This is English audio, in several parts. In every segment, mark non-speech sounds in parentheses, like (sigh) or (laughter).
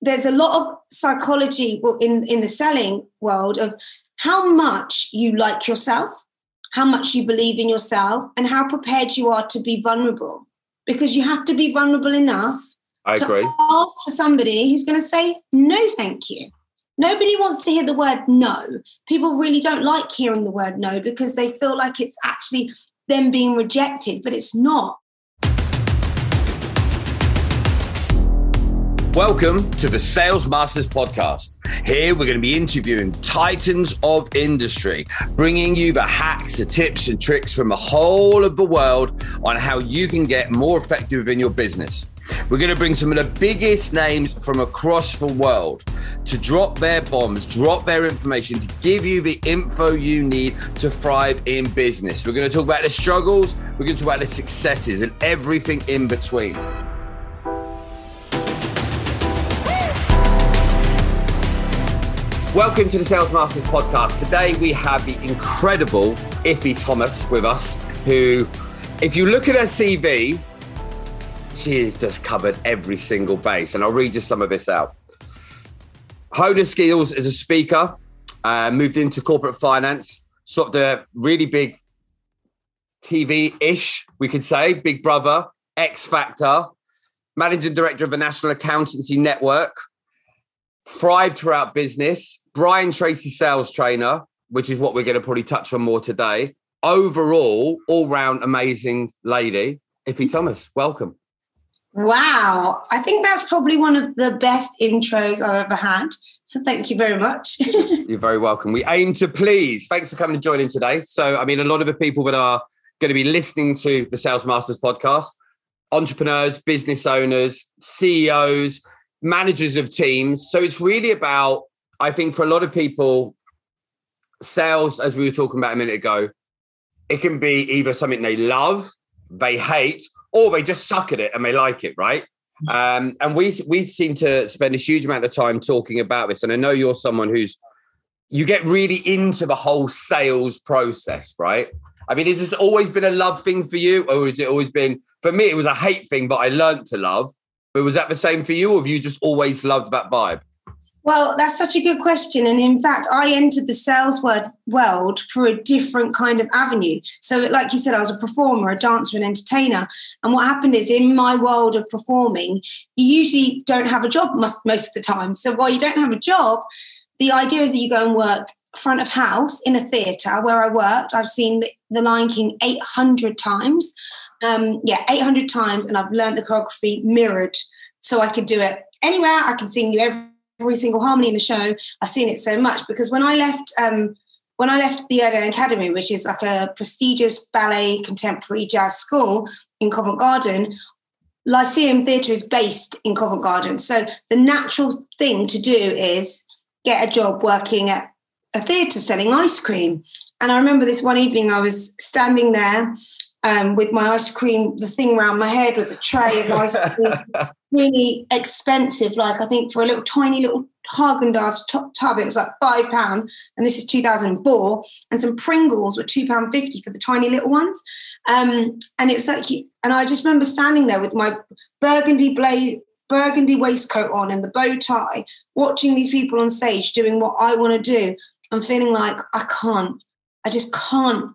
there's a lot of psychology in in the selling world of how much you like yourself, how much you believe in yourself, and how prepared you are to be vulnerable. Because you have to be vulnerable enough I to agree. ask for somebody who's going to say no, thank you. Nobody wants to hear the word no. People really don't like hearing the word no because they feel like it's actually them being rejected, but it's not. Welcome to the Sales Masters Podcast. Here we're going to be interviewing titans of industry, bringing you the hacks, the tips, and tricks from the whole of the world on how you can get more effective in your business. We're going to bring some of the biggest names from across the world to drop their bombs, drop their information, to give you the info you need to thrive in business. We're going to talk about the struggles, we're going to talk about the successes, and everything in between. Welcome to the Sales Masters podcast. Today we have the incredible Ife Thomas with us, who, if you look at her CV, she has just covered every single base. And I'll read you some of this out. Honed skills as a speaker, uh, moved into corporate finance, of a really big TV ish, we could say, Big Brother, X Factor, managing director of the National Accountancy Network, thrived throughout business. Brian Tracy sales trainer, which is what we're going to probably touch on more today. Overall, all round amazing lady. Ife Thomas, welcome. Wow. I think that's probably one of the best intros I've ever had. So thank you very much. (laughs) You're very welcome. We aim to please. Thanks for coming and joining in today. So, I mean, a lot of the people that are going to be listening to the Sales Masters podcast, entrepreneurs, business owners, CEOs, managers of teams. So it's really about, I think, for a lot of people, sales, as we were talking about a minute ago, it can be either something they love, they hate, or they just suck at it and they like it, right? Um, and we we seem to spend a huge amount of time talking about this. And I know you're someone who's you get really into the whole sales process, right? I mean, has this always been a love thing for you, or has it always been for me? It was a hate thing, but I learned to love. But was that the same for you, or have you just always loved that vibe? Well, that's such a good question. And in fact, I entered the sales world for a different kind of avenue. So, like you said, I was a performer, a dancer, an entertainer. And what happened is in my world of performing, you usually don't have a job most, most of the time. So, while you don't have a job, the idea is that you go and work front of house in a theatre where I worked. I've seen the, the Lion King 800 times. Um, yeah, 800 times. And I've learned the choreography mirrored so I could do it anywhere. I can sing you every every single harmony in the show. I've seen it so much because when I left, um, when I left the Urdang Academy, which is like a prestigious ballet contemporary jazz school in Covent Garden, Lyceum Theatre is based in Covent Garden. So the natural thing to do is get a job working at a theatre selling ice cream. And I remember this one evening I was standing there um, with my ice cream, the thing around my head with the tray of ice cream, (laughs) really expensive. Like I think for a little tiny little Haagen-Dazs tub, it was like five pound, and this is 2004. And some Pringles were two pound fifty for the tiny little ones. Um, and it was like, and I just remember standing there with my burgundy blaze, burgundy waistcoat on and the bow tie, watching these people on stage doing what I want to do. I'm feeling like I can't, I just can't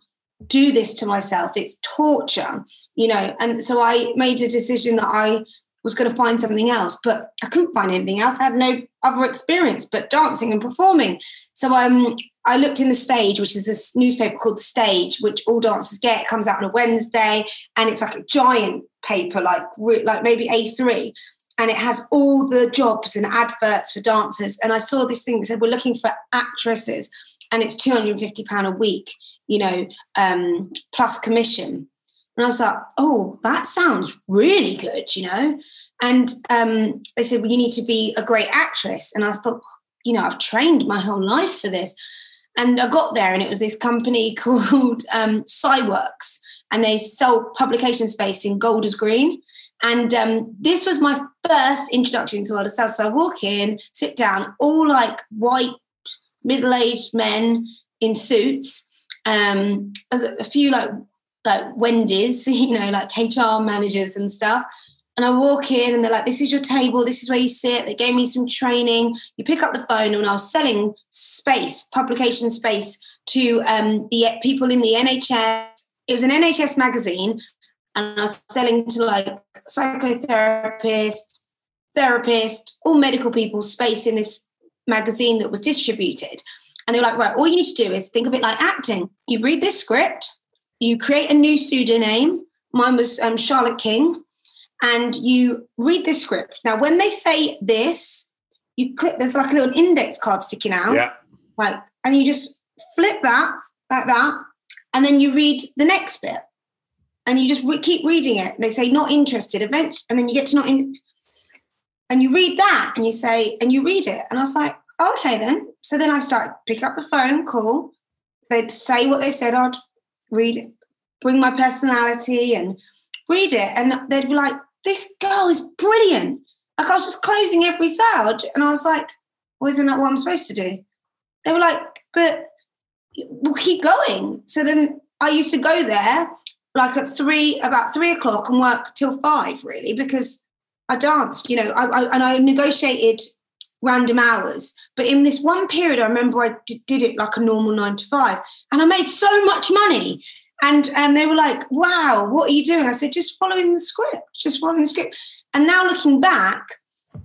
do this to myself. It's torture, you know. And so I made a decision that I was going to find something else, but I couldn't find anything else. I had no other experience but dancing and performing. So um, I looked in the stage, which is this newspaper called The Stage, which all dancers get. It comes out on a Wednesday, and it's like a giant paper, like like maybe A3, and it has all the jobs and adverts for dancers. And I saw this thing that said we're looking for actresses, and it's two hundred and fifty pound a week, you know, um, plus commission. And I was like, oh, that sounds really good, you know? And um, they said, well, you need to be a great actress. And I thought, you know, I've trained my whole life for this. And I got there, and it was this company (laughs) called um, Cyworks, and they sold publication space in Golders Green. And um, this was my first introduction to the world of sales. So I walk in, sit down, all like white, middle aged men in suits. Um, a few like like Wendy's, (laughs) you know, like HR managers and stuff. And I walk in and they're like, this is your table, this is where you sit. They gave me some training. You pick up the phone and I was selling space, publication space to um, the people in the NHS. It was an NHS magazine and I was selling to like psychotherapists, therapists, all medical people space in this magazine that was distributed. And they were like, right, all you need to do is think of it like acting. You read this script, you create a new pseudonym. Mine was um, Charlotte King. And you read this script. Now, when they say this, you click, there's like a little index card sticking out. Yeah. Like, and you just flip that like that. And then you read the next bit. And you just re- keep reading it. They say not interested, event, and then you get to not in. And you read that and you say, and you read it. And I was like, okay then. So then I start pick up the phone, call. They'd say what they said. I'd read it, bring my personality and read it. And they'd be like, this girl is brilliant. Like I was just closing every sale. And I was like, well, isn't that what I'm supposed to do? They were like, but we'll keep going. So then I used to go there like at three, about three o'clock and work till five really, because I danced, you know, I, I, and I negotiated random hours. But in this one period, I remember I d- did it like a normal nine to five, and I made so much money. And and they were like, "Wow, what are you doing?" I said, "Just following the script, just following the script." And now looking back,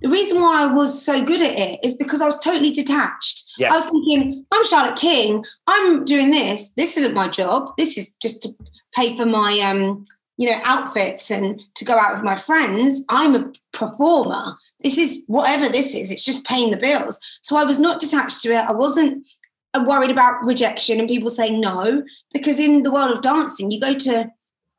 the reason why I was so good at it is because I was totally detached. Yes. I was thinking, "I'm Charlotte King. I'm doing this. This isn't my job. This is just to pay for my um." You know, outfits and to go out with my friends. I'm a performer this is whatever this is, it's just paying the bills. So I was not detached to it. I wasn't uh, worried about rejection and people saying no, because in the world of dancing, you go to,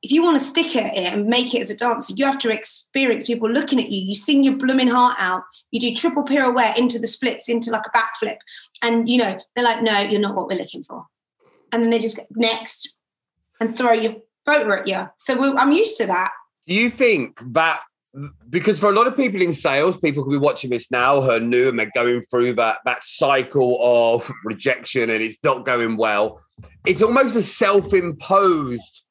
if you want to stick at it and make it as a dancer, you have to experience people looking at you. You sing your blooming heart out. You do triple pirouette into the splits, into like a backflip. And, you know, they're like, no, you're not what we're looking for. And then they just go next and throw your photo at you. So I'm used to that. Do you think that because for a lot of people in sales, people could be watching this now who are new and they're going through that that cycle of rejection and it's not going well. It's almost a self-imposed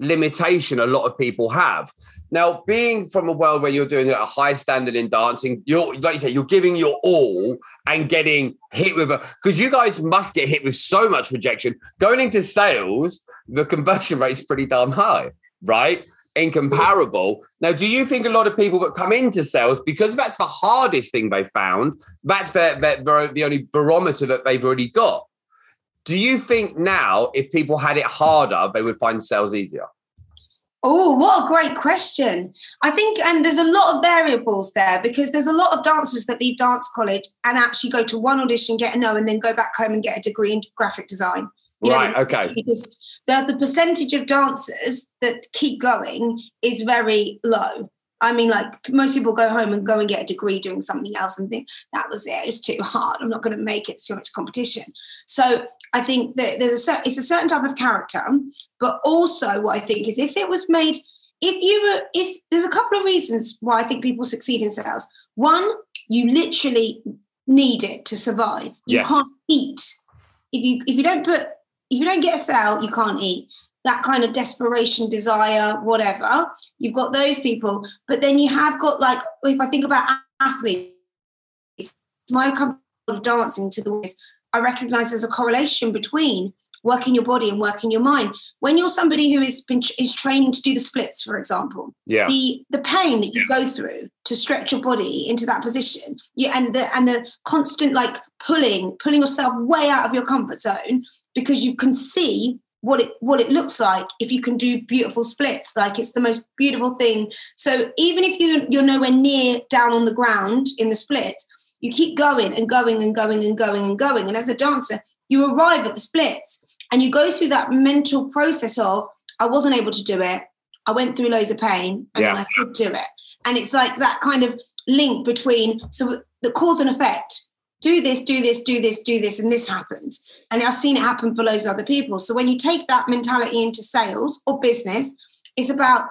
limitation a lot of people have. Now, being from a world where you're doing a high standard in dancing, you're like you say, you're giving your all and getting hit with a because you guys must get hit with so much rejection. Going into sales, the conversion (laughs) rate is pretty damn high, right? Incomparable. Now, do you think a lot of people that come into sales, because that's the hardest thing they found, that's their, their, their, the only barometer that they've already got? Do you think now, if people had it harder, they would find sales easier? Oh, what a great question. I think um, there's a lot of variables there because there's a lot of dancers that leave dance college and actually go to one audition, get a no, and then go back home and get a degree in graphic design. You right, know, okay. Just the, the percentage of dancers that keep going is very low. I mean, like most people go home and go and get a degree doing something else and think that was it. It's too hard. I'm not going to make it. So much competition. So I think that there's a it's a certain type of character, but also what I think is if it was made, if you were, if there's a couple of reasons why I think people succeed in sales. One, you literally need it to survive. You yes. can't eat if you if you don't put if you don't get a sale, you can't eat. That kind of desperation, desire, whatever. You've got those people, but then you have got like if I think about athletes, my couple of dancing to the ways I recognise there's a correlation between working your body and working your mind. When you're somebody who is been is training to do the splits, for example, yeah. the the pain that you yeah. go through to stretch your body into that position, yeah, and the and the constant like pulling, pulling yourself way out of your comfort zone because you can see what it what it looks like if you can do beautiful splits. Like it's the most beautiful thing. So even if you you're nowhere near down on the ground in the splits you keep going and going and going and going and going. And as a dancer you arrive at the splits and you go through that mental process of i wasn't able to do it. I went through loads of pain and yeah. then i could do it. And it's like that kind of link between so the cause and effect do this, do this, do this, do this, and this happens. And I've seen it happen for loads of other people. So when you take that mentality into sales or business, it's about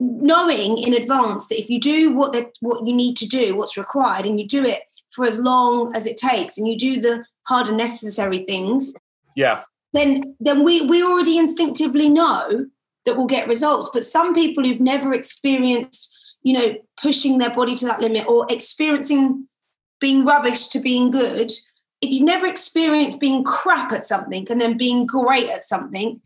knowing in advance that if you do what the, what you need to do, what's required, and you do it for as long as it takes, and you do the hard and necessary things, yeah, then then we we already instinctively know that we'll get results. But some people who've never experienced you know, pushing their body to that limit or experiencing being rubbish to being good, if you've never experienced being crap at something and then being great at something,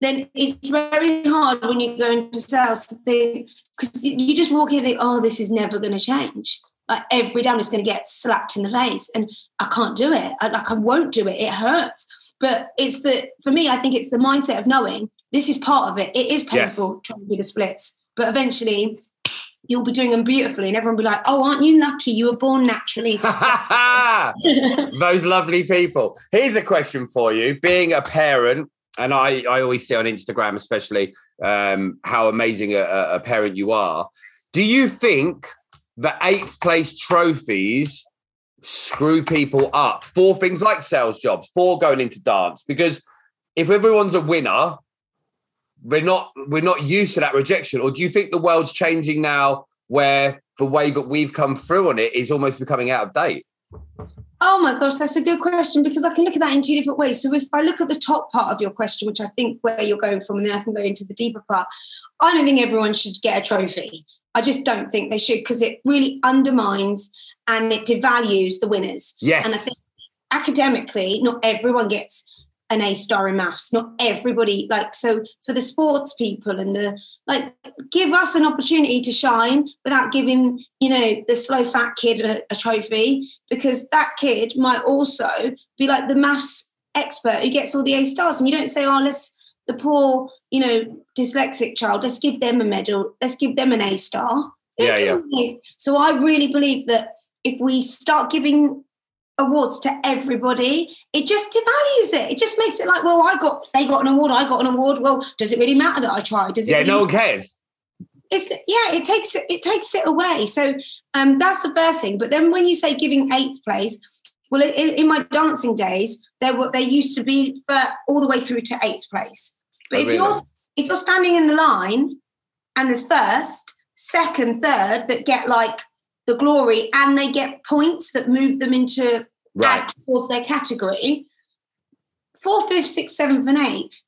then it's very hard when you go into sales to think because you just walk in and think, oh, this is never going to change. Like every day I'm just going to get slapped in the face and I can't do it. I, like I won't do it. It hurts. But it's the for me, I think it's the mindset of knowing this is part of it. It is painful yes. trying to do the splits, but eventually you'll be doing them beautifully and everyone will be like, oh, aren't you lucky? You were born naturally. (laughs) Those lovely people. Here's a question for you. Being a parent, and I, I always see on Instagram, especially, um, how amazing a, a parent you are. Do you think the eighth place trophies screw people up for things like sales jobs, for going into dance? Because if everyone's a winner, we're not we're not used to that rejection or do you think the world's changing now where the way that we've come through on it is almost becoming out of date? Oh my gosh that's a good question because i can look at that in two different ways. So if i look at the top part of your question which i think where you're going from and then i can go into the deeper part i don't think everyone should get a trophy. I just don't think they should because it really undermines and it devalues the winners. Yes and i think academically not everyone gets an A star in maths. Not everybody like so for the sports people and the like give us an opportunity to shine without giving, you know, the slow fat kid a, a trophy because that kid might also be like the maths expert who gets all the A stars. And you don't say, oh, let's the poor, you know, dyslexic child, let's give them a medal, let's give them an A star. Yeah, yeah. So I really believe that if we start giving awards to everybody, it just devalues it. It just makes it like, well, I got they got an award, I got an award. Well, does it really matter that I tried? Does it? Yeah, really no one cares. It's yeah, it takes it takes it away. So um, that's the first thing. But then when you say giving eighth place, well, in, in my dancing days, there were they used to be for all the way through to eighth place. But oh, if really? you're if you're standing in the line and there's first, second, third that get like the glory and they get points that move them into right. towards their category. Fourth, fifth, sixth, seventh, and eighth.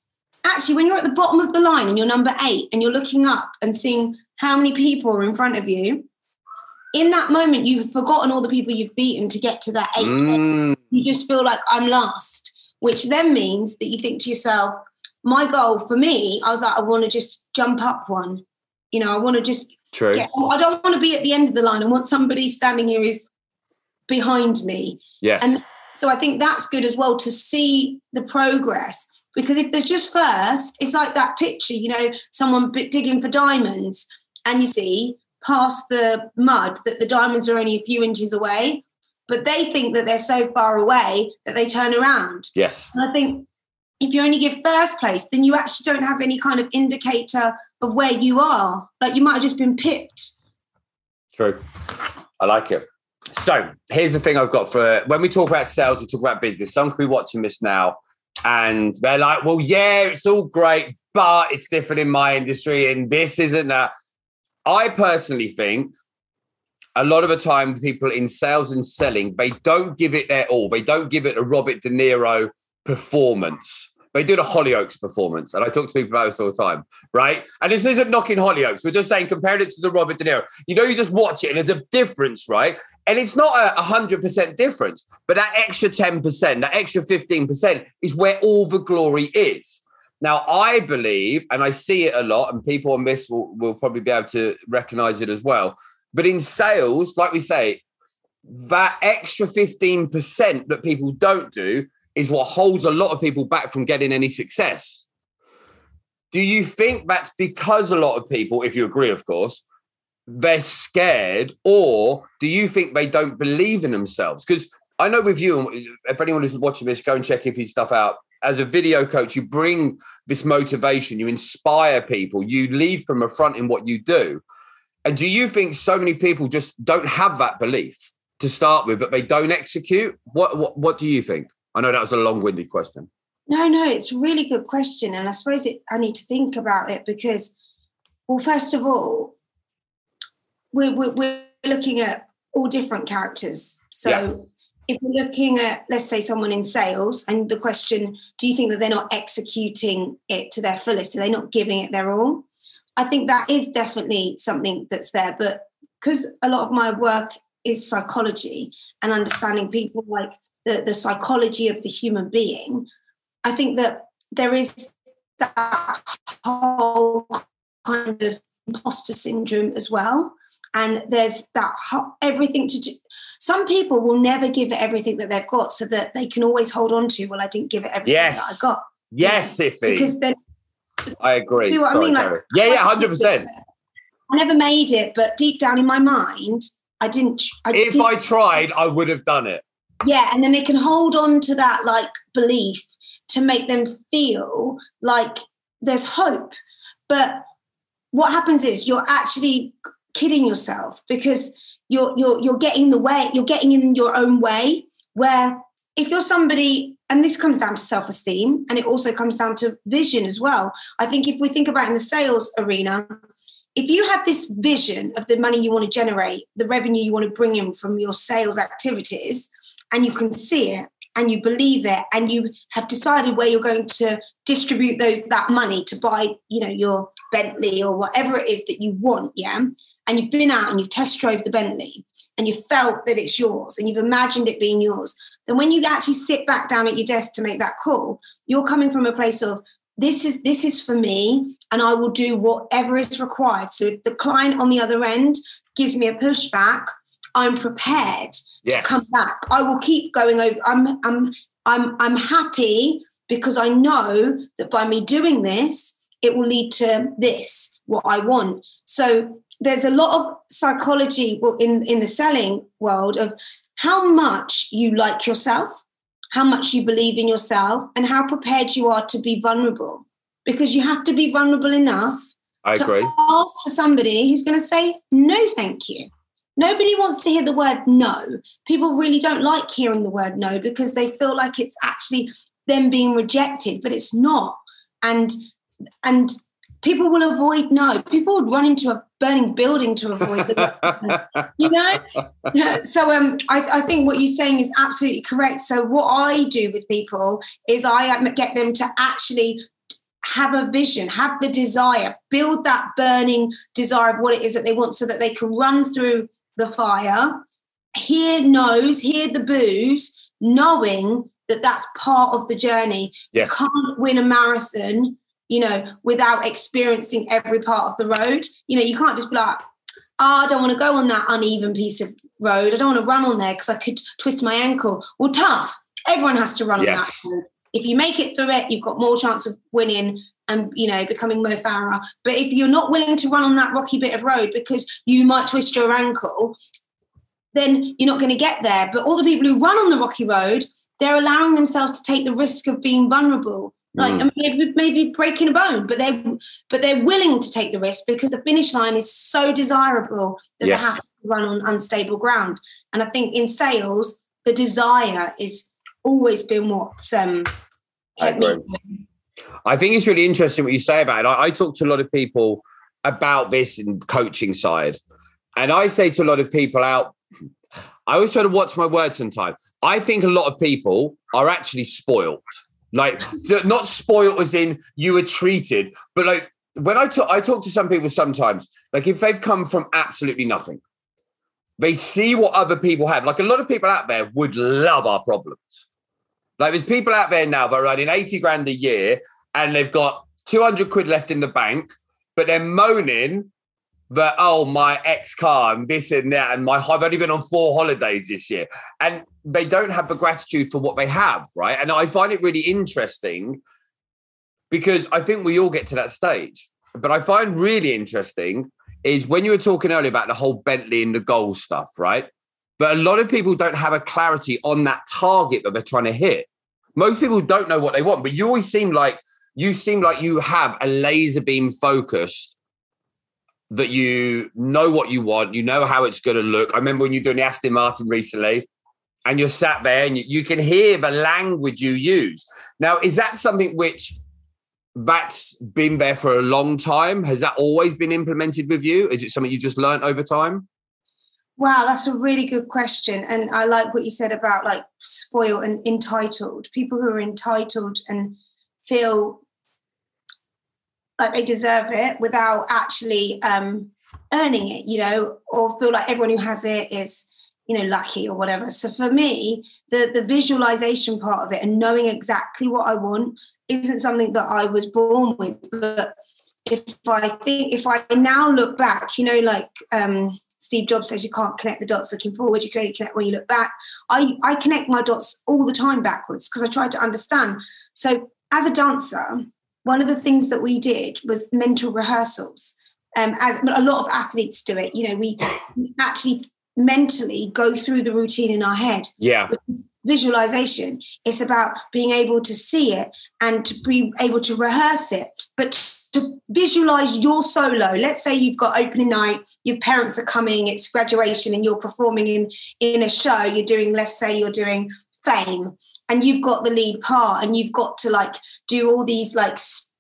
Actually, when you're at the bottom of the line and you're number eight and you're looking up and seeing how many people are in front of you, in that moment you've forgotten all the people you've beaten to get to that eight. Mm. You just feel like I'm last, which then means that you think to yourself, my goal for me, I was like, I want to just jump up one. You know, I want to just True. I don't want to be at the end of the line. I want somebody standing here who's behind me. Yes. And so I think that's good as well to see the progress. Because if there's just first, it's like that picture, you know, someone digging for diamonds, and you see past the mud that the diamonds are only a few inches away, but they think that they're so far away that they turn around. Yes. And I think if you only give first place, then you actually don't have any kind of indicator of where you are. Like you might have just been pipped. True. I like it. So here's the thing I've got for when we talk about sales, we talk about business. Some could be watching this now and they're like, well, yeah, it's all great, but it's different in my industry and this isn't that. I personally think a lot of the time people in sales and selling, they don't give it their all. They don't give it a Robert De Niro performance. They do the Hollyoaks performance, and I talk to people about this all the time, right? And this isn't knocking Hollyoaks. We're just saying, comparing it to the Robert De Niro. You know, you just watch it, and there's a difference, right? And it's not a hundred percent difference, but that extra ten percent, that extra fifteen percent, is where all the glory is. Now, I believe, and I see it a lot, and people on this will, will probably be able to recognize it as well. But in sales, like we say, that extra 15% that people don't do is what holds a lot of people back from getting any success. Do you think that's because a lot of people, if you agree, of course, they're scared, or do you think they don't believe in themselves? Because I know with you, if anyone is watching this, go and check if his stuff out. As a video coach, you bring this motivation, you inspire people, you lead from the front in what you do. And do you think so many people just don't have that belief to start with, that they don't execute? What, what, what do you think? I know that was a long-winded question. No, no, it's a really good question, and I suppose it, I need to think about it because, well, first of all, we're, we're, we're looking at all different characters. So yeah. if we're looking at, let's say, someone in sales, and the question, do you think that they're not executing it to their fullest? Are they not giving it their all? I think that is definitely something that's there. But because a lot of my work is psychology and understanding people like the, the psychology of the human being, I think that there is that whole kind of imposter syndrome as well. And there's that everything to do. Some people will never give it everything that they've got so that they can always hold on to, well, I didn't give it everything yes. that I got. Yes. Ife. Because then I agree. See what Sorry, I mean? Like, yeah, yeah, hundred percent. I never made it, but deep down in my mind, I didn't. I if didn't, I tried, I would have done it. Yeah, and then they can hold on to that like belief to make them feel like there's hope. But what happens is you're actually kidding yourself because you're you're you're getting the way you're getting in your own way where if you're somebody and this comes down to self-esteem and it also comes down to vision as well i think if we think about in the sales arena if you have this vision of the money you want to generate the revenue you want to bring in from your sales activities and you can see it and you believe it and you have decided where you're going to distribute those that money to buy you know your bentley or whatever it is that you want yeah? And you've been out and you've test drove the bentley and you felt that it's yours and you've imagined it being yours. Then when you actually sit back down at your desk to make that call you're coming from a place of this is this is for me and i will do whatever is required. So if the client on the other end gives me a pushback i'm prepared yes. to come back i will keep going over i'm i'm i'm i'm happy because i know that by me doing this it will lead to this what i want so there's a lot of psychology in in the selling world of how much you like yourself, how much you believe in yourself, and how prepared you are to be vulnerable. Because you have to be vulnerable enough I to agree. ask for somebody who's going to say, no, thank you. Nobody wants to hear the word no. People really don't like hearing the word no because they feel like it's actually them being rejected, but it's not. And and people will avoid no. People would run into a burning building to avoid the (laughs) you know. (laughs) so um, I, I think what you're saying is absolutely correct. So what I do with people is I get them to actually have a vision, have the desire, build that burning desire of what it is that they want, so that they can run through the fire, hear no's, hear the boos, knowing that that's part of the journey. Yes. You can't win a marathon you know, without experiencing every part of the road. You know, you can't just be like, oh, I don't want to go on that uneven piece of road. I don't want to run on there because I could twist my ankle. Well, tough. Everyone has to run yes. on that. If you make it through it, you've got more chance of winning and you know becoming Mo Farah. But if you're not willing to run on that rocky bit of road because you might twist your ankle, then you're not going to get there. But all the people who run on the rocky road, they're allowing themselves to take the risk of being vulnerable like mm. maybe, maybe breaking a bone, but they but they're willing to take the risk because the finish line is so desirable that yes. they have to run on unstable ground. And I think in sales, the desire is always been what's um kept me. I think it's really interesting what you say about it. I, I talk to a lot of people about this in coaching side, and I say to a lot of people out. I always try to watch my words sometimes. I think a lot of people are actually spoiled like not spoiled as in you were treated, but like when I talk, I talk to some people sometimes. Like if they've come from absolutely nothing, they see what other people have. Like a lot of people out there would love our problems. Like there's people out there now that are earning 80 grand a year and they've got 200 quid left in the bank, but they're moaning that oh my ex car and this and that and my I've only been on four holidays this year. And they don't have the gratitude for what they have right? And I find it really interesting because I think we all get to that stage. But I find really interesting is when you were talking earlier about the whole Bentley and the goal stuff right? But a lot of people don't have a clarity on that target that they're trying to hit. Most people don't know what they want but you always seem like you seem like you have a laser beam focused that you know what you want, you know how it's going to look. I remember when you're doing the Aston Martin recently, and you're sat there and you, you can hear the language you use. Now, is that something which that's been there for a long time? Has that always been implemented with you? Is it something you just learned over time? Wow, that's a really good question. And I like what you said about like spoiled and entitled. People who are entitled and feel like they deserve it without actually um, earning it, you know, or feel like everyone who has it is, you know, lucky or whatever. So for me, the the visualization part of it and knowing exactly what I want isn't something that I was born with. But if I think if I now look back, you know, like um, Steve Jobs says you can't connect the dots looking forward, you can only connect when you look back. I, I connect my dots all the time backwards because I try to understand. So as a dancer, one of the things that we did was mental rehearsals. Um, as a lot of athletes do it, you know, we (laughs) actually mentally go through the routine in our head. Yeah. Visualization. It's about being able to see it and to be able to rehearse it, but to visualize your solo. Let's say you've got opening night, your parents are coming, it's graduation, and you're performing in in a show. You're doing, let's say, you're doing Fame, and you've got the lead part, and you've got to like do all these like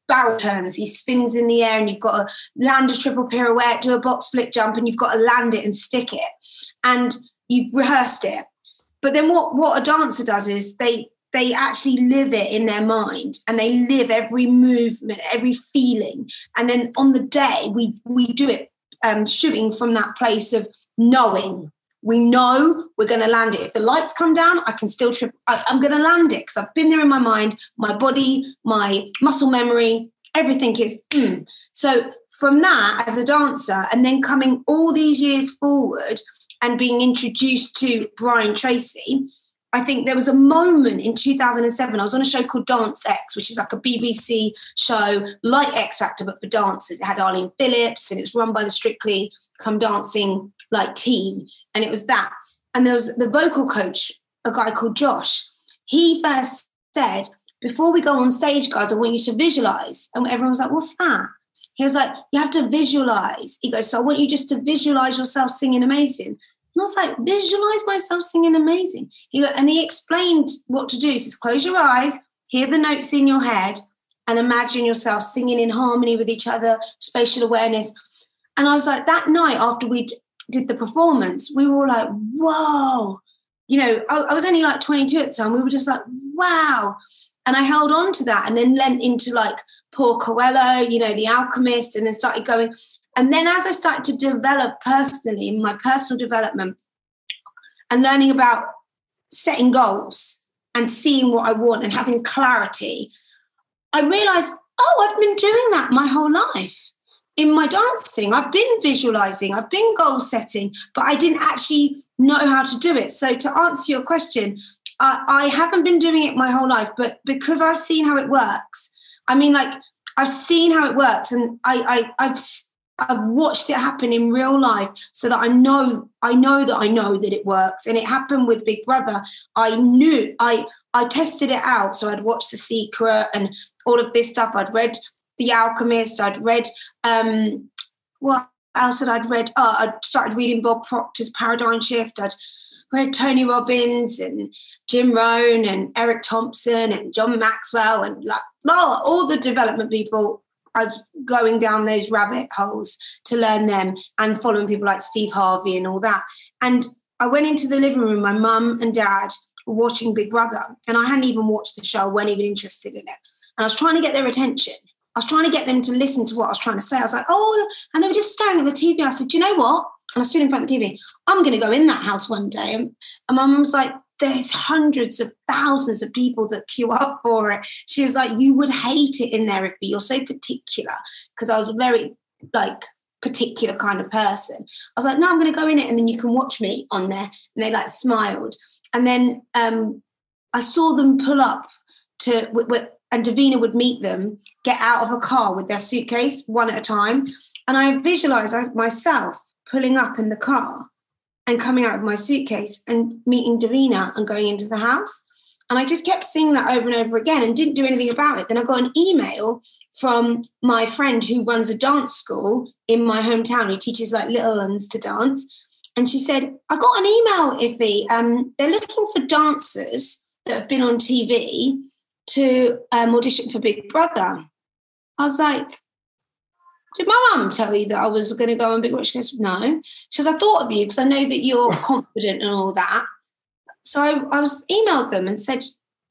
barrel turns, these spins in the air, and you've got to land a triple pirouette, do a box split jump, and you've got to land it and stick it, and you've rehearsed it. But then what what a dancer does is they they actually live it in their mind and they live every movement every feeling. And then on the day we we do it um, shooting from that place of knowing we know we're going to land it if the lights come down i can still trip I, i'm going to land it because i've been there in my mind my body my muscle memory everything is mm. so from that as a dancer and then coming all these years forward and being introduced to brian tracy I think there was a moment in 2007. I was on a show called Dance X, which is like a BBC show like X Factor, but for dancers. It had Arlene Phillips and it's run by the Strictly Come Dancing like team. And it was that. And there was the vocal coach, a guy called Josh. He first said, Before we go on stage, guys, I want you to visualize. And everyone was like, What's that? He was like, You have to visualize. He goes, So I want you just to visualize yourself singing amazing. And I was like, visualize myself singing amazing. He go, and he explained what to do. He says, close your eyes, hear the notes in your head, and imagine yourself singing in harmony with each other, spatial awareness. And I was like, that night after we did the performance, we were all like, whoa. You know, I, I was only like 22 at the time. We were just like, wow. And I held on to that and then lent into like Paul Coelho, you know, The Alchemist, and then started going. And then as I started to develop personally, my personal development, and learning about setting goals and seeing what I want and having clarity, I realized, oh, I've been doing that my whole life. In my dancing, I've been visualizing, I've been goal setting, but I didn't actually know how to do it. So, to answer your question, I, I haven't been doing it my whole life, but because I've seen how it works, I mean, like, I've seen how it works, and I, I I've I've watched it happen in real life so that I know I know that I know that it works. And it happened with Big Brother. I knew I I tested it out. So I'd watched The Secret and all of this stuff. I'd read The Alchemist. I'd read um what else had I read? Oh, I'd started reading Bob Proctor's Paradigm Shift. I'd read Tony Robbins and Jim Rohn and Eric Thompson and John Maxwell and like oh, all the development people I was going down those rabbit holes to learn them and following people like Steve Harvey and all that. And I went into the living room, my mum and dad were watching Big Brother, and I hadn't even watched the show, weren't even interested in it. And I was trying to get their attention. I was trying to get them to listen to what I was trying to say. I was like, oh, and they were just staring at the TV. I said, you know what? And I stood in front of the TV. I'm going to go in that house one day. And, my mum was like, there's hundreds of thousands of people that queue up for it. She was like, you would hate it in there if you're so particular. Because I was a very like particular kind of person. I was like, no, I'm going to go in it and then you can watch me on there. And they like smiled. And then um, I saw them pull up to, and Davina would meet them, get out of a car with their suitcase one at a time. And I visualized myself pulling up in the car and coming out of my suitcase and meeting Davina and going into the house. And I just kept seeing that over and over again and didn't do anything about it. Then I got an email from my friend who runs a dance school in my hometown who teaches like little ones to dance. And she said, I got an email, Ife. Um, they're looking for dancers that have been on TV to um, audition for Big Brother. I was like, did my mum tell you that I was going to go on Big Brother? She goes, no. She says, I thought of you because I know that you're (laughs) confident and all that. So I, I, was emailed them and said,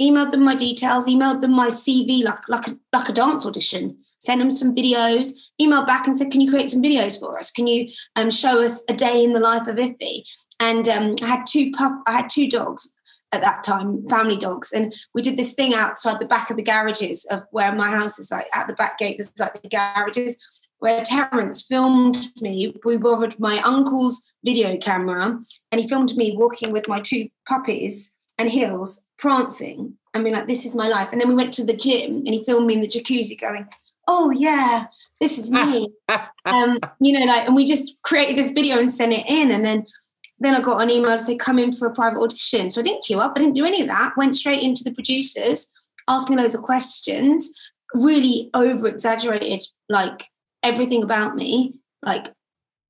emailed them my details, emailed them my CV like like a, like a dance audition. sent them some videos, emailed back and said, Can you create some videos for us? Can you um, show us a day in the life of Ife? And um, I had two pup, I had two dogs at that time, family dogs. And we did this thing outside the back of the garages of where my house is like at the back gate, there's like the garages where Terence filmed me. We borrowed my uncle's video camera and he filmed me walking with my two puppies and Hills prancing. I mean, like, this is my life. And then we went to the gym and he filmed me in the jacuzzi going, Oh, yeah, this is me. (laughs) um, you know, like, and we just created this video and sent it in. And then then I got an email to say, come in for a private audition. So I didn't queue up, I didn't do any of that. Went straight into the producers, asked me loads of questions, really over exaggerated like everything about me, like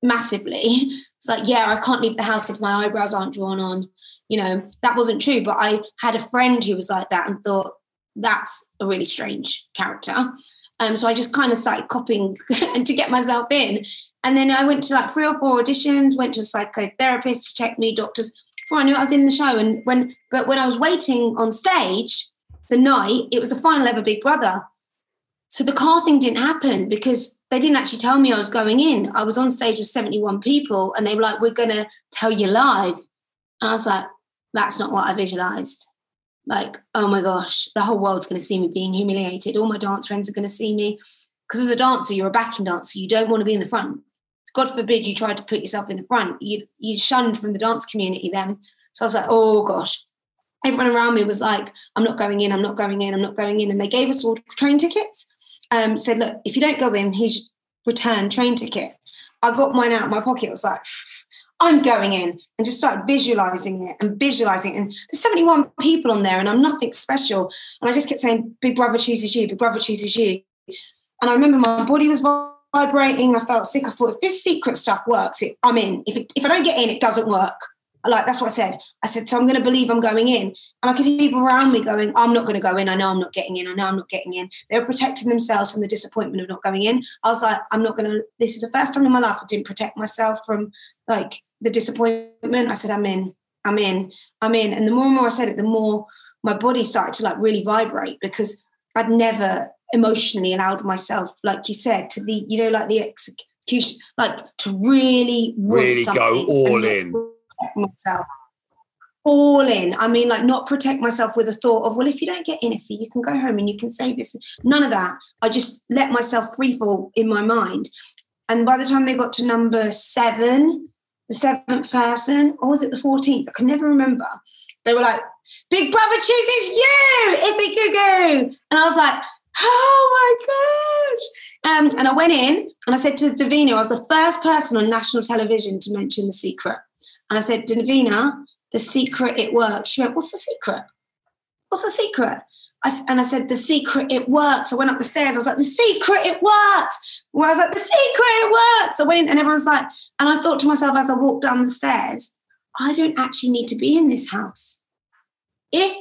massively. It's like, yeah, I can't leave the house if my eyebrows aren't drawn on. You know, that wasn't true. But I had a friend who was like that and thought, that's a really strange character. Um, so I just kind of started copying and (laughs) to get myself in. And then I went to like three or four auditions, went to a psychotherapist to check me, doctors, before I knew I was in the show. And when, but when I was waiting on stage the night, it was the final ever Big Brother. So the car thing didn't happen because they didn't actually tell me I was going in. I was on stage with 71 people and they were like, we're going to tell you live. And I was like, that's not what I visualized. Like, oh my gosh, the whole world's going to see me being humiliated. All my dance friends are going to see me. Because as a dancer, you're a backing dancer. You don't want to be in the front. God forbid you tried to put yourself in the front. You you shunned from the dance community then. So I was like, oh gosh. Everyone around me was like, I'm not going in, I'm not going in, I'm not going in. And they gave us all train tickets. Um, said, look, if you don't go in, here's return train ticket. I got mine out of my pocket. I was like, I'm going in and just started visualizing it and visualizing it. And there's 71 people on there and I'm nothing special. And I just kept saying, Big Brother chooses you, Big Brother chooses you. And I remember my body was vibrating. I felt sick. I thought, if this secret stuff works, it, I'm in. If, it, if I don't get in, it doesn't work. Like that's what I said. I said, so I'm going to believe I'm going in. And I could hear people around me going, I'm not going to go in. I know I'm not getting in. I know I'm not getting in. They were protecting themselves from the disappointment of not going in. I was like, I'm not going to. This is the first time in my life I didn't protect myself from like the disappointment. I said, I'm in. I'm in. I'm in. And the more and more I said it, the more my body started to like really vibrate because I'd never emotionally allowed myself, like you said, to the, you know, like the execution, like to really really go all in. Myself. All in. I mean, like not protect myself with a thought of, well, if you don't get in, you can go home and you can say this. None of that. I just let myself free fall in my mind. And by the time they got to number seven, the seventh person, or was it the 14th? I can never remember. They were like, Big Brother chooses you, Cuckoo. And I was like, oh my gosh. Um, and I went in and I said to Davina, I was the first person on national television to mention the secret. And I said, Davina, the secret, it works. She went, What's the secret? What's the secret? I, and I said, The secret, it works. I went up the stairs. I was like, The secret, it works. Well, I was like, The secret, it works. I went and everyone's like, and I thought to myself as I walked down the stairs, I don't actually need to be in this house. If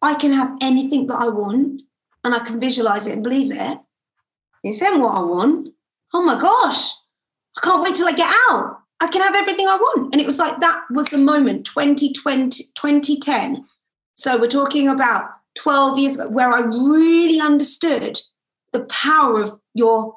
I can have anything that I want, and I can visualize it and believe it, it's then what I want. Oh my gosh, I can't wait till I get out. I can have everything I want. And it was like that was the moment 2020, 2010. So we're talking about 12 years ago where I really understood the power of your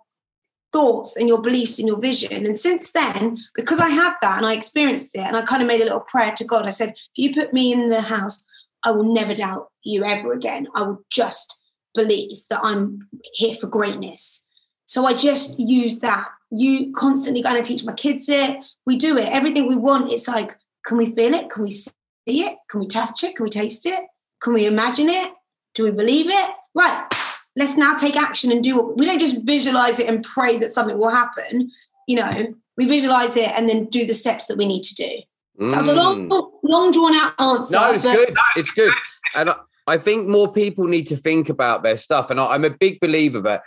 thoughts and your beliefs and your vision. And since then, because I have that and I experienced it, and I kind of made a little prayer to God, I said, if you put me in the house, I will never doubt you ever again. I will just believe that I'm here for greatness. So I just use that. You constantly going to teach my kids it. We do it. Everything we want, it's like, can we feel it? Can we see it? Can we touch it? Can we taste it? Can we imagine it? Do we believe it? Right. Let's now take action and do what we don't just visualize it and pray that something will happen. You know, we visualize it and then do the steps that we need to do. So that was a long, mm. long drawn out answer. No, it's good. It's good. And I think more people need to think about their stuff. And I'm a big believer that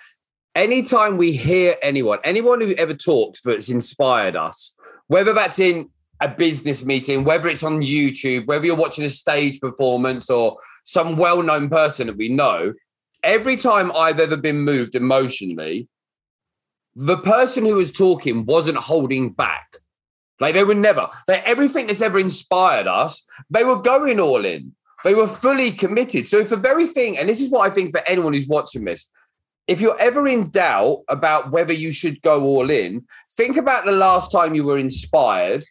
anytime we hear anyone, anyone who ever talks that's inspired us, whether that's in a business meeting, whether it's on YouTube, whether you're watching a stage performance or some well known person that we know, every time I've ever been moved emotionally, the person who was talking wasn't holding back. Like they were never, they, everything that's ever inspired us, they were going all in. They were fully committed. So if the very thing, and this is what I think for anyone who's watching this, if you're ever in doubt about whether you should go all in, think about the last time you were inspired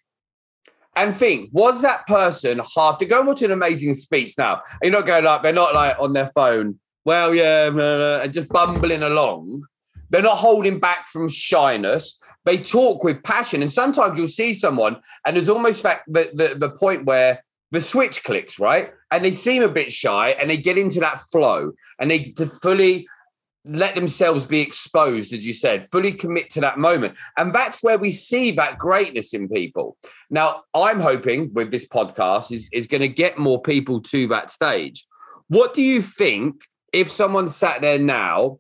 and think, was that person half to go and watch an amazing speech now? You're not going like, they're not like on their phone, well, yeah, blah, blah, and just bumbling along. They're not holding back from shyness. They talk with passion. And sometimes you'll see someone, and there's almost that the, the point where the switch clicks, right? And they seem a bit shy and they get into that flow and they to fully let themselves be exposed, as you said, fully commit to that moment. And that's where we see that greatness in people. Now, I'm hoping with this podcast is, is going to get more people to that stage. What do you think if someone sat there now?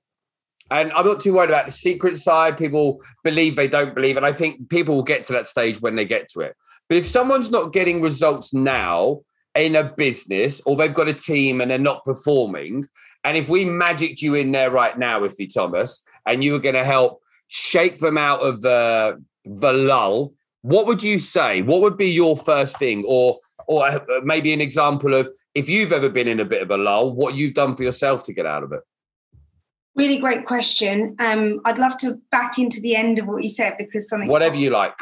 And I'm not too worried about the secret side. People believe they don't believe. And I think people will get to that stage when they get to it. But if someone's not getting results now in a business or they've got a team and they're not performing, and if we magicked you in there right now, Ife Thomas, and you were going to help shake them out of the, the lull, what would you say? What would be your first thing? Or or uh, maybe an example of if you've ever been in a bit of a lull, what you've done for yourself to get out of it? Really great question. Um, I'd love to back into the end of what you said because something. Whatever you like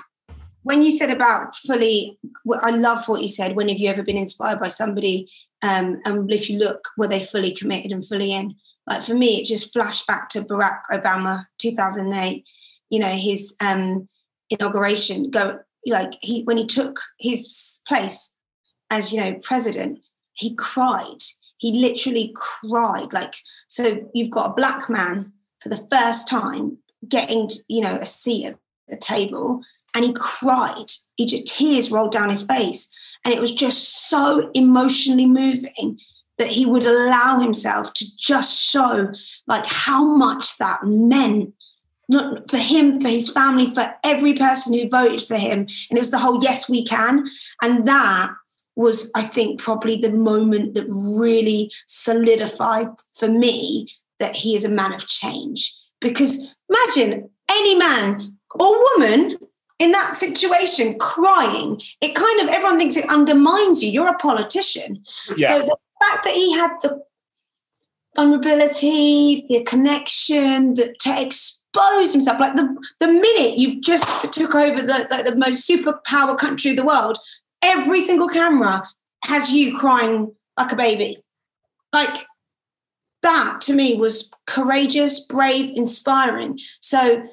when you said about fully, I love what you said. When have you ever been inspired by somebody? Um, and if you look, were they fully committed and fully in? Like for me, it just flashed back to Barack Obama, 2008. You know, his um, inauguration. Go like he when he took his place as you know president, he cried. He literally cried. Like so, you've got a black man for the first time getting you know a seat at the table and he cried. He just tears rolled down his face. And it was just so emotionally moving that he would allow himself to just show like how much that meant not for him, for his family, for every person who voted for him. And it was the whole yes, we can. And that was, I think, probably the moment that really solidified for me that he is a man of change. Because imagine any man or woman in that situation crying it kind of everyone thinks it undermines you. You're a politician. Yeah. so the fact that he had the vulnerability the connection the, to expose himself like the, the minute you just took over the, the, the most superpower country of the world every single camera has you crying like a baby. Like that to me was courageous brave inspiring. So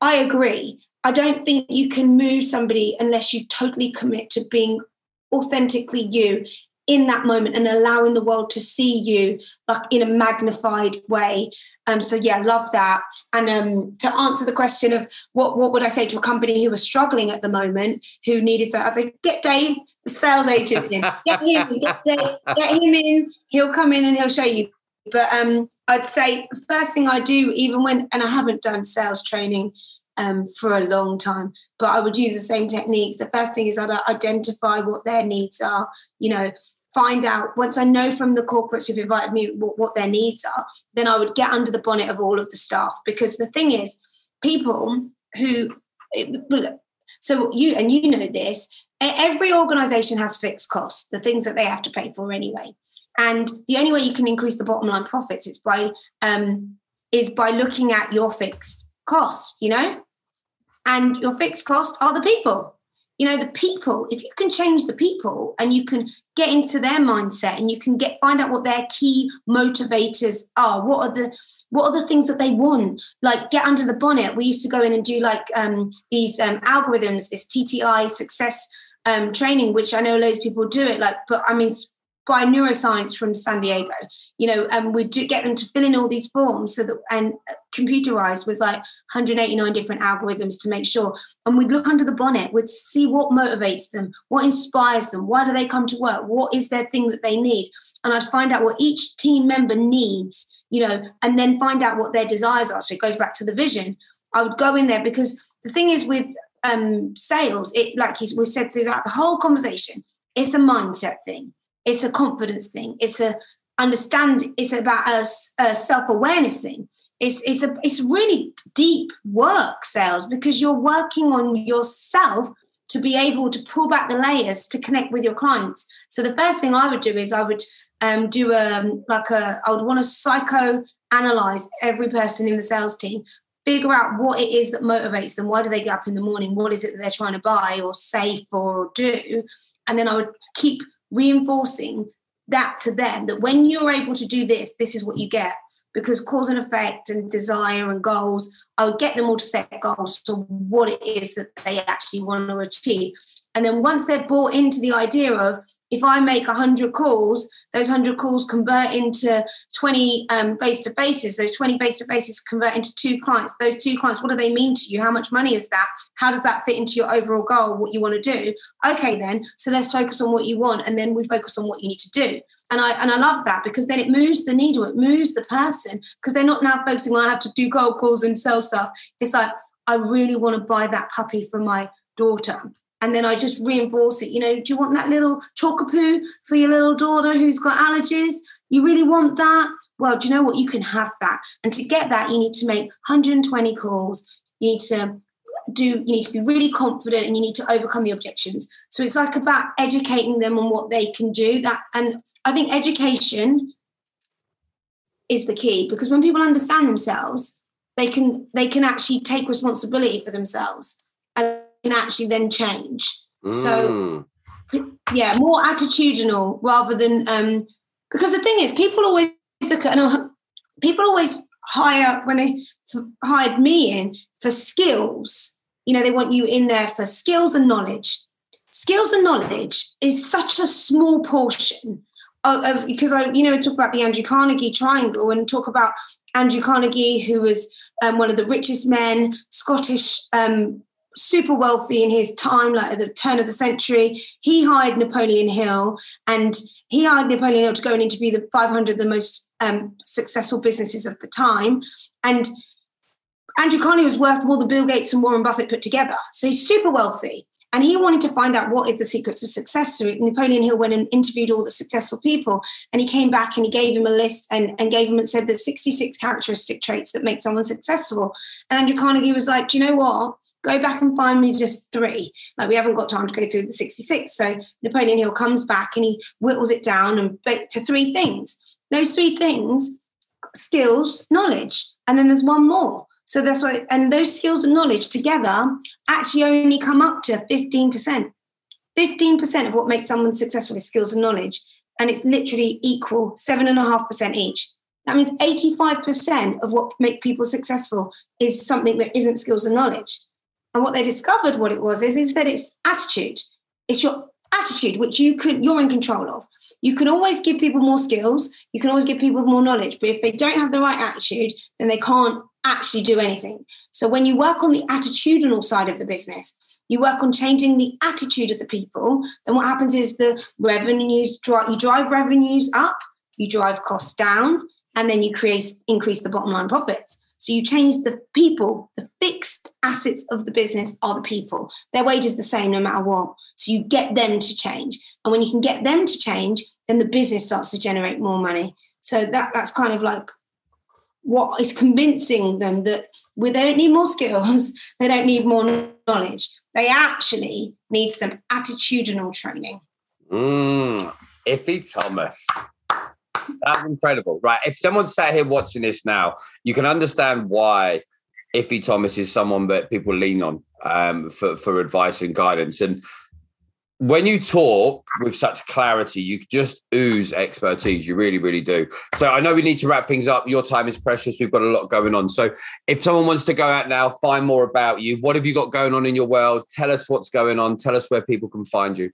i agree I don't think you can move somebody unless you totally commit to being authentically you in that moment and allowing the world to see you like in a magnified way. Um, so yeah, love that. And um, to answer the question of what what would I say to a company who was struggling at the moment, who needed to, I say, get Dave, the Sales Angel in, get him, get Dave, get him in. He'll come in and he'll show you. But um, I'd say the first thing I do, even when, and I haven't done sales training um, for a long time. But I would use the same techniques. The first thing is I'd identify what their needs are, you know, find out once I know from the corporates who've invited me what, what their needs are, then I would get under the bonnet of all of the staff. Because the thing is, people who, so you, and you know this, every organization has fixed costs, the things that they have to pay for anyway. And the only way you can increase the bottom line profits is by um, is by looking at your fixed costs, you know? And your fixed cost are the people. You know the people if you can change the people and you can get into their mindset and you can get find out what their key motivators are what are the what are the things that they want? Like get under the bonnet. We used to go in and do like um, these um, algorithms this tti success um, training which i know loads of people do it like but i mean by neuroscience from San Diego. You know, and we do get them to fill in all these forms so that and computerized with like 189 different algorithms to make sure. And we'd look under the bonnet, we'd see what motivates them, what inspires them, why do they come to work, what is their thing that they need, and I'd find out what each team member needs. You know, and then find out what their desires are. So it goes back to the vision. I would go in there because the thing is with um, sales, it like we said throughout the whole conversation, it's a mindset thing it's a confidence thing it's a understand it's about a, a self-awareness thing it's it's a it's really deep work sales because you're working on yourself to be able to pull back the layers to connect with your clients so the first thing i would do is i would um, do a like a i would want to psycho analyze every person in the sales team, figure out what it is that motivates them. Why do they get up in the morning? What is it that they're trying to buy or save for or do? And then I would keep reinforcing that to them that when you're able to do this, this is what you get. Because cause and effect and desire and goals, I would get them all to set goals to what it is that they actually want to achieve. And then once they're bought into the idea of if I make 100 calls, those 100 calls convert into 20 um, face to faces. Those 20 face to faces convert into two clients. Those two clients, what do they mean to you? How much money is that? How does that fit into your overall goal, what you want to do? Okay, then, so let's focus on what you want and then we focus on what you need to do. And I, and I love that because then it moves the needle, it moves the person because they're not now focusing on I have to do cold calls and sell stuff. It's like, I really want to buy that puppy for my daughter and then I just reinforce it. You know, do you want that little chocolate for your little daughter who's got allergies? You really want that? Well, do you know what? You can have that. And to get that, you need to make 120 calls. You need to do, you need to be really confident and you need to overcome the objections. So it's like about educating them on what they can do. That and I think education is the key because when people understand themselves, they can they can actually take responsibility for themselves. And can actually then change. Mm. So, yeah, more attitudinal rather than um, because the thing is, people always look at and people always hire when they hired me in for skills. You know, they want you in there for skills and knowledge. Skills and knowledge is such a small portion of, of because I, you know, we talk about the Andrew Carnegie triangle and talk about Andrew Carnegie, who was um, one of the richest men, Scottish um, super wealthy in his time, like at the turn of the century. He hired Napoleon Hill and he hired Napoleon Hill to go and interview the 500 the most um, successful businesses of the time. And Andrew Carnegie was worth more than Bill Gates and Warren Buffett put together. So he's super wealthy. And he wanted to find out what is the secrets of success. So Napoleon Hill went and interviewed all the successful people, and he came back and he gave him a list and, and gave him and said there's 66 characteristic traits that make someone successful. And Andrew Carnegie was like, Do you know what? Go back and find me just three. Like we haven't got time to go through the 66. So Napoleon Hill comes back and he whittles it down and to three things. Those three things, skills, knowledge, and then there's one more. So that's why, and those skills and knowledge together actually only come up to 15%. 15% of what makes someone successful is skills and knowledge. And it's literally equal, seven and a half percent each. That means 85% of what make people successful is something that isn't skills and knowledge. And what they discovered what it was is, is that it's attitude. It's your attitude, which you can you're in control of. You can always give people more skills, you can always give people more knowledge, but if they don't have the right attitude, then they can't actually do anything. So when you work on the attitudinal side of the business, you work on changing the attitude of the people, then what happens is the revenues you drive revenues up, you drive costs down, and then you create increase the bottom line profits. So you change the people, the fixed assets of the business are the people. Their wage is the same no matter what. So you get them to change. And when you can get them to change, then the business starts to generate more money. So that that's kind of like what is convincing them that we don't need more skills, (laughs) they don't need more knowledge. They actually need some attitudinal training. Mm, Ife Thomas. That's incredible, right? If someone sat here watching this now, you can understand why Ife Thomas is someone that people lean on um, for for advice and guidance. And when you talk with such clarity, you just ooze expertise. You really, really do. So I know we need to wrap things up. Your time is precious. We've got a lot going on. So if someone wants to go out now, find more about you. What have you got going on in your world? Tell us what's going on. Tell us where people can find you.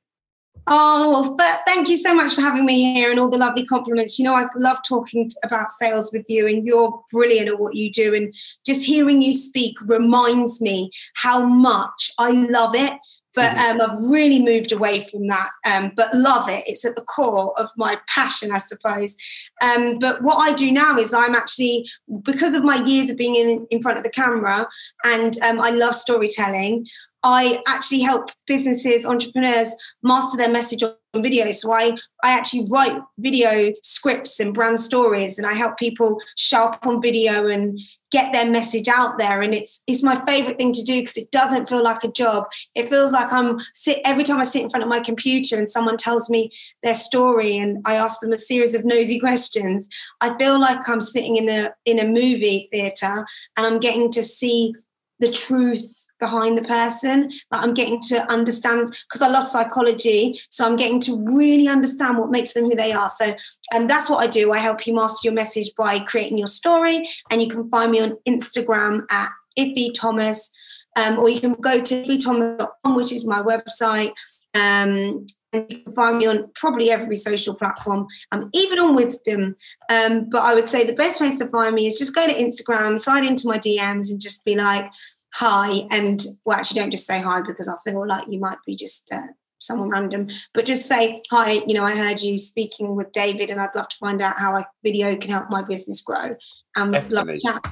Oh, well, but thank you so much for having me here and all the lovely compliments. You know, I love talking about sales with you, and you're brilliant at what you do. And just hearing you speak reminds me how much I love it. But mm-hmm. um, I've really moved away from that, um, but love it. It's at the core of my passion, I suppose. Um, but what I do now is I'm actually, because of my years of being in, in front of the camera and um, I love storytelling, I actually help businesses, entrepreneurs master their message on video. So I, I actually write video scripts and brand stories and I help people show up on video and get their message out there. And it's it's my favorite thing to do because it doesn't feel like a job. It feels like I'm sit every time I sit in front of my computer and someone tells me their story and I ask them a series of nosy (laughs) questions. I feel like I'm sitting in a in a movie theater and I'm getting to see the truth behind the person. Like I'm getting to understand because I love psychology, so I'm getting to really understand what makes them who they are. So, um, that's what I do. I help you master your message by creating your story, and you can find me on Instagram at Ife Thomas, um, or you can go to ifethomas.com, which is my website. Um, you can find me on probably every social platform. I'm even on Wisdom. Um, but I would say the best place to find me is just go to Instagram, slide into my DMs, and just be like, hi and well actually don't just say hi because i feel like you might be just uh, someone random but just say hi you know i heard you speaking with david and i'd love to find out how a video can help my business grow and love to chat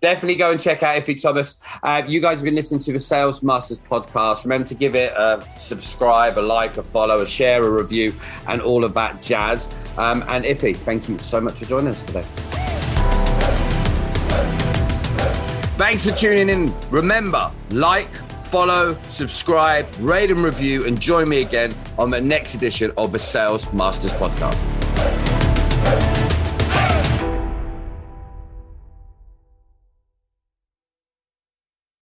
Definitely go and check out Ife Thomas. Uh, you guys have been listening to the Sales Masters podcast. Remember to give it a subscribe, a like, a follow, a share, a review, and all of that jazz. Um, and Ife, thank you so much for joining us today. Thanks for tuning in. Remember, like, follow, subscribe, rate, and review, and join me again on the next edition of the Sales Masters Podcast.